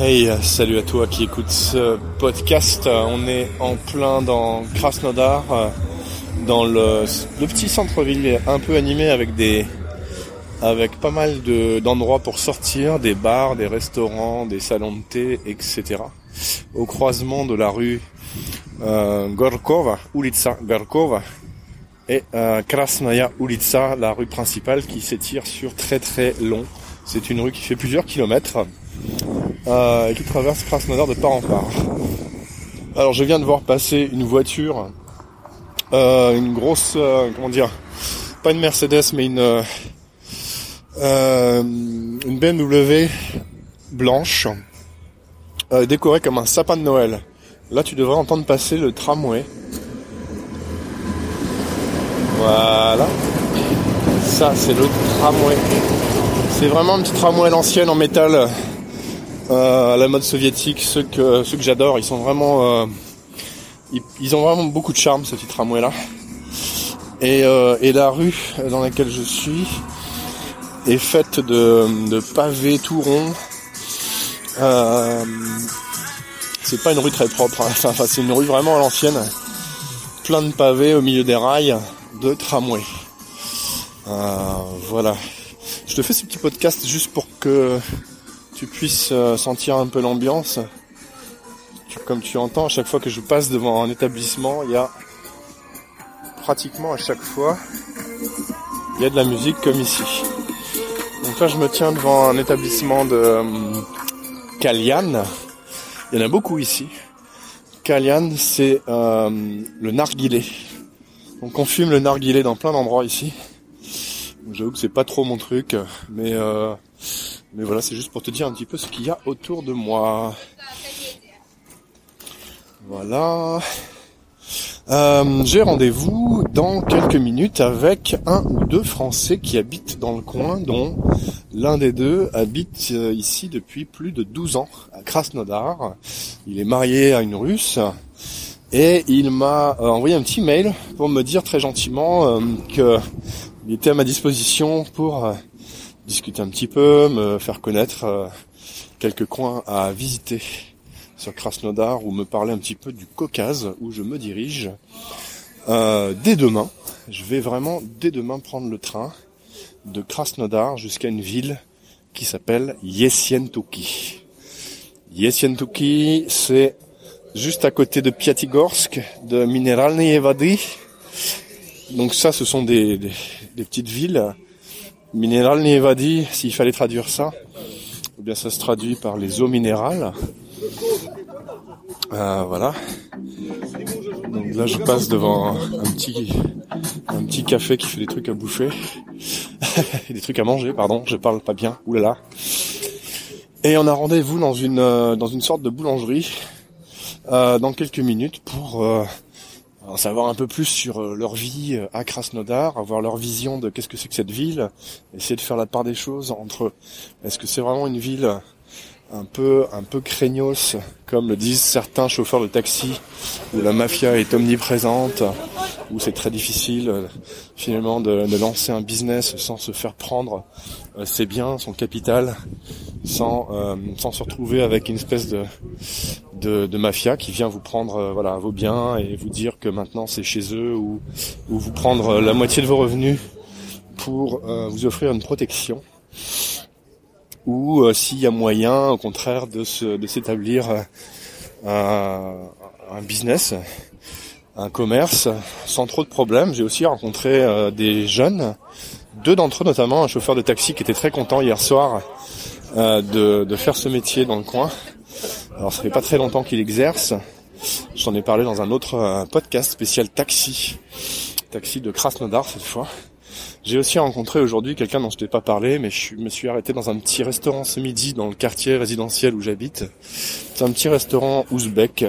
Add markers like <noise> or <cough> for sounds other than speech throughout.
Hey, salut à toi qui écoute ce podcast. On est en plein dans Krasnodar, dans le, petit centre-ville un peu animé avec des, avec pas mal de, d'endroits pour sortir, des bars, des restaurants, des salons de thé, etc. Au croisement de la rue euh, Gorkova, Ulica Gorkova, et euh, Krasnaya Ulica, la rue principale qui s'étire sur très très long. C'est une rue qui fait plusieurs kilomètres euh, qui traverse Krasnodar de part en part. Alors je viens de voir passer une voiture, euh, une grosse, euh, comment dire, pas une Mercedes mais une une BMW blanche décorée comme un sapin de Noël. Là, tu devrais entendre passer le tramway. Voilà. Ça, c'est le tramway. C'est vraiment un petit tramway à l'ancienne en métal, à la mode soviétique. Ceux que, ceux que j'adore, ils sont vraiment, euh, ils, ils, ont vraiment beaucoup de charme, ce petit tramway là. Et, euh, et la rue dans laquelle je suis, est faite de, de pavés tout ronds. Euh, c'est pas une rue très propre, hein. <laughs> enfin c'est une rue vraiment à l'ancienne. Plein de pavés au milieu des rails de tramway. Euh, voilà. Je te fais ce petit podcast juste pour que tu puisses euh, sentir un peu l'ambiance. Comme tu entends, à chaque fois que je passe devant un établissement, il y a pratiquement à chaque fois, il y a de la musique comme ici. Donc là, je me tiens devant un établissement de euh, Kalian. Il y en a beaucoup ici. Kalian, c'est euh, le narguilé. Donc on fume le narguilé dans plein d'endroits ici. J'avoue que c'est pas trop mon truc, mais euh, mais voilà, c'est juste pour te dire un petit peu ce qu'il y a autour de moi. Voilà. Euh, j'ai rendez-vous dans quelques minutes avec un ou deux Français qui habitent dans le coin, dont l'un des deux habite euh, ici depuis plus de 12 ans, à Krasnodar. Il est marié à une Russe et il m'a euh, envoyé un petit mail pour me dire très gentiment qu'il était à ma disposition pour discuter un petit peu, me faire connaître quelques coins à visiter sur Krasnodar ou me parler un petit peu du Caucase où je me dirige. Euh, dès demain, je vais vraiment dès demain prendre le train de Krasnodar jusqu'à une ville qui s'appelle Yessientuki. Yessientuki, c'est juste à côté de Piatigorsk, de Mineralny Vady. Donc ça, ce sont des petites villes. Mineralny Vady, s'il fallait traduire ça, eh bien ça se traduit par les eaux minérales. Euh, voilà. Donc là, je passe devant un, petit, un petit café qui fait des trucs à bouffer, <laughs> des trucs à manger, pardon. Je parle pas bien. Oulala. Et on a rendez-vous dans une euh, dans une sorte de boulangerie euh, dans quelques minutes pour en savoir un peu plus sur euh, leur vie à Krasnodar, avoir leur vision de qu'est-ce que c'est que cette ville, essayer de faire la part des choses entre est-ce que c'est vraiment une ville un peu un peu craignos, comme le disent certains chauffeurs de taxi, où la mafia est omniprésente, où c'est très difficile euh, finalement de, de, lancer un business sans se faire prendre euh, ses biens, son capital, sans euh, sans se retrouver avec une espèce de, de, de mafia qui vient vous prendre euh, voilà vos biens et vous dire que maintenant c'est chez eux ou ou vous prendre la moitié de vos revenus pour vous offrir une protection ou euh, s'il y a moyen, au contraire, de, se, de s'établir euh, un, un, business, un commerce, sans trop de problèmes. J'ai aussi rencontré euh, des jeunes, deux d'entre eux notamment, un chauffeur de taxi qui était très content hier soir de, de faire ce métier dans le coin. Alors ça fait pas très longtemps qu'il exerce. J'en ai parlé dans un autre podcast spécial taxi, taxi de Krasnodar cette fois. J'ai aussi rencontré aujourd'hui quelqu'un dont je t'ai pas parlé, mais je me suis arrêté dans un petit restaurant ce midi dans le quartier résidentiel où j'habite. C'est un petit restaurant ouzbek.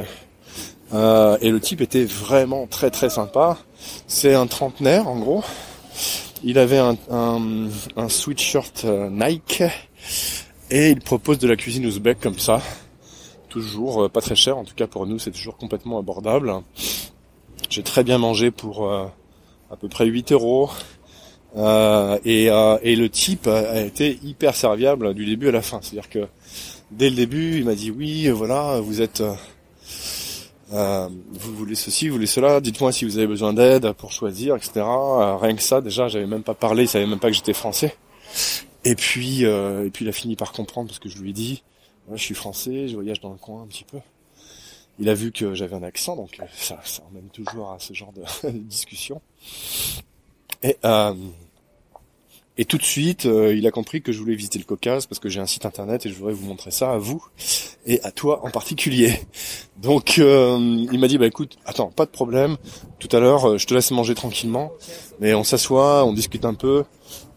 Euh, et le type était vraiment très très sympa. C'est un trentenaire en gros. Il avait un, un, un sweatshirt euh, Nike et il propose de la cuisine ouzbek comme ça. Toujours euh, pas très cher, en tout cas pour nous c'est toujours complètement abordable. J'ai très bien mangé pour euh, à peu près 8 euros. et, et le type a été hyper serviable du début à la fin. C'est-à-dire que dès le début, il m'a dit oui, voilà, vous êtes euh, vous voulez ceci, vous voulez cela, dites-moi si vous avez besoin d'aide pour choisir, etc. Euh, rien que ça, déjà, j'avais même pas parlé, il savait même pas que j'étais français. Et puis, euh, et puis il a fini par comprendre parce que je lui ai dit, je suis français, je voyage dans le coin un petit peu. Il a vu que j'avais un accent, donc ça, ça emmène toujours à ce genre de <laughs> discussion. Et euh, et tout de suite, euh, il a compris que je voulais visiter le Caucase parce que j'ai un site internet et je voudrais vous montrer ça à vous et à toi en particulier. Donc euh, il m'a dit bah écoute, attends, pas de problème. Tout à l'heure, euh, je te laisse manger tranquillement, mais on s'assoit, on discute un peu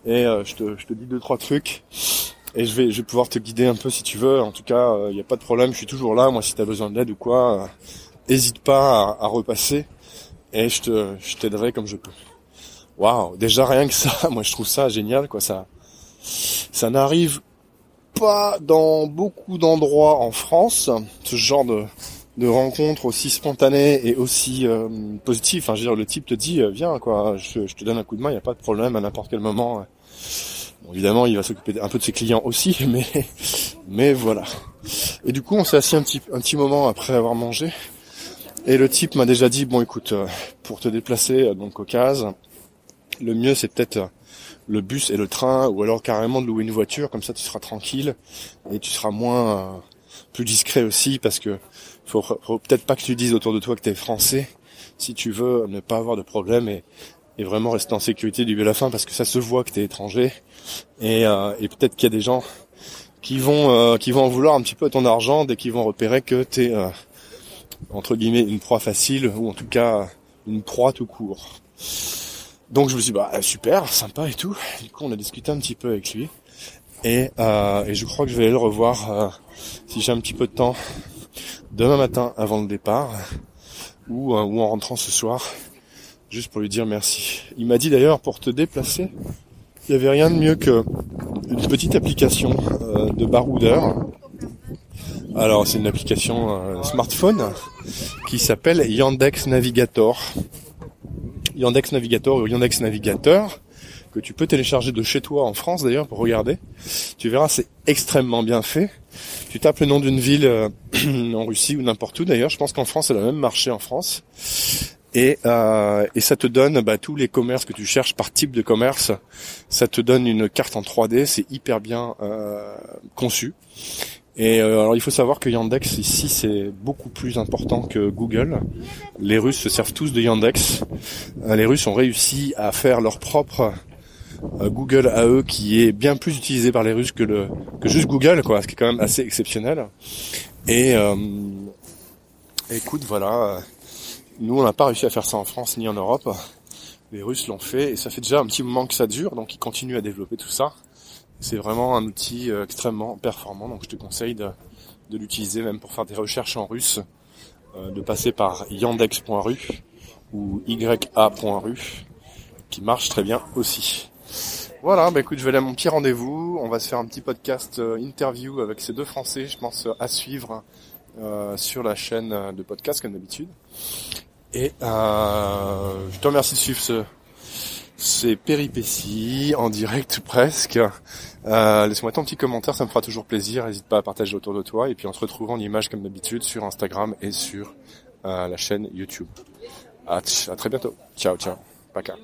et je te, je te dis deux trois trucs et je vais je vais pouvoir te guider un peu si tu veux. En tout cas, il n'y a pas de problème, je suis toujours là. Moi, si tu as besoin d'aide ou quoi, hésite pas à, à repasser et je te je t'aiderai comme je peux waouh, déjà rien que ça, <laughs> moi je trouve ça génial, quoi. Ça, ça n'arrive pas dans beaucoup d'endroits en France, ce genre de, de rencontre aussi spontanée et aussi euh, positive. Enfin, je veux dire, le type te dit, euh, viens, quoi, je, te donne un coup de main, il n'y a pas de problème à n'importe quel moment. Bon, évidemment, il va s'occuper un peu de ses clients aussi, <laughs> mais, voilà. Et du coup, on s'est assis un petit, moment après avoir mangé. Et le type m'a déjà dit, bon, écoute, euh, pour te déplacer donc au Caucase, le mieux c'est peut-être euh, le bus et le train, ou alors carrément de louer une voiture, comme ça tu seras tranquille et tu seras moins euh, plus discret aussi, parce que faut, peut-être pas que tu dises autour de toi que tu es français, si tu veux ne pas avoir de problème et, et vraiment rester en sécurité du début à la fin, parce que ça se voit que tu es étranger, et, euh, et peut-être qu'il y a des gens qui vont qui vont en vouloir un petit peu ton argent dès qu'ils vont repérer que tu es entre guillemets une proie facile ou en tout cas une proie tout court. Donc je me suis dit, bah super, sympa et tout. Du coup, on a discuté un petit peu avec lui. Et, euh, et je crois que je vais le revoir euh, si j'ai un petit peu de temps demain matin avant le départ ou, euh, ou en rentrant ce soir, juste pour lui dire merci. Il m'a dit d'ailleurs pour te déplacer, il n'y avait rien de mieux que une petite application euh, de baroudeur. Alors c'est une application smartphone qui s'appelle Yandex Navigator. Yandex Navigator ou Yandex Navigateur que tu peux télécharger de chez toi en France d'ailleurs pour regarder. Tu verras, c'est extrêmement bien fait. Tu tapes le nom d'une ville euh, <clears throat> en Russie ou n'importe où d'ailleurs. Je pense qu'en France, c'est le même marché en France. Et, euh, et ça te donne bah, tous les commerces que tu cherches par type de commerce. Ça te donne une carte en 3D. C'est hyper bien euh, conçu. Et euh, alors il faut savoir que Yandex ici c'est beaucoup plus important que Google. Les Russes se servent tous de Yandex. Euh, les Russes ont réussi à faire leur propre euh, Google à eux qui est bien plus utilisé par les Russes que le que juste Google quoi, ce qui est quand même assez exceptionnel. Et écoute voilà, nous on n'a pas réussi à faire ça en France ni en Europe. Les Russes l'ont fait et ça fait déjà un petit moment que ça dure, donc ils continuent à développer tout ça. C'est vraiment un outil euh, extrêmement performant, donc je te conseille de, l'utiliser même pour faire des recherches en russe, euh, de passer par yandex.ru ou ya.ru, qui marche très bien aussi. Voilà, bah écoute, je vais aller à mon petit rendez-vous. On va se faire un petit podcast euh, interview avec ces deux Français, je pense, à suivre sur la chaîne de podcast comme d'habitude. Et je te remercie de suivre ce, ces péripéties en direct presque. Euh, Laisse-moi ton petit commentaire, ça me fera toujours plaisir. N'hésite pas à partager autour de toi. Et puis on se retrouve en image comme d'habitude sur Instagram et sur euh, la chaîne YouTube. À, très bientôt. Ciao, ciao. Baka.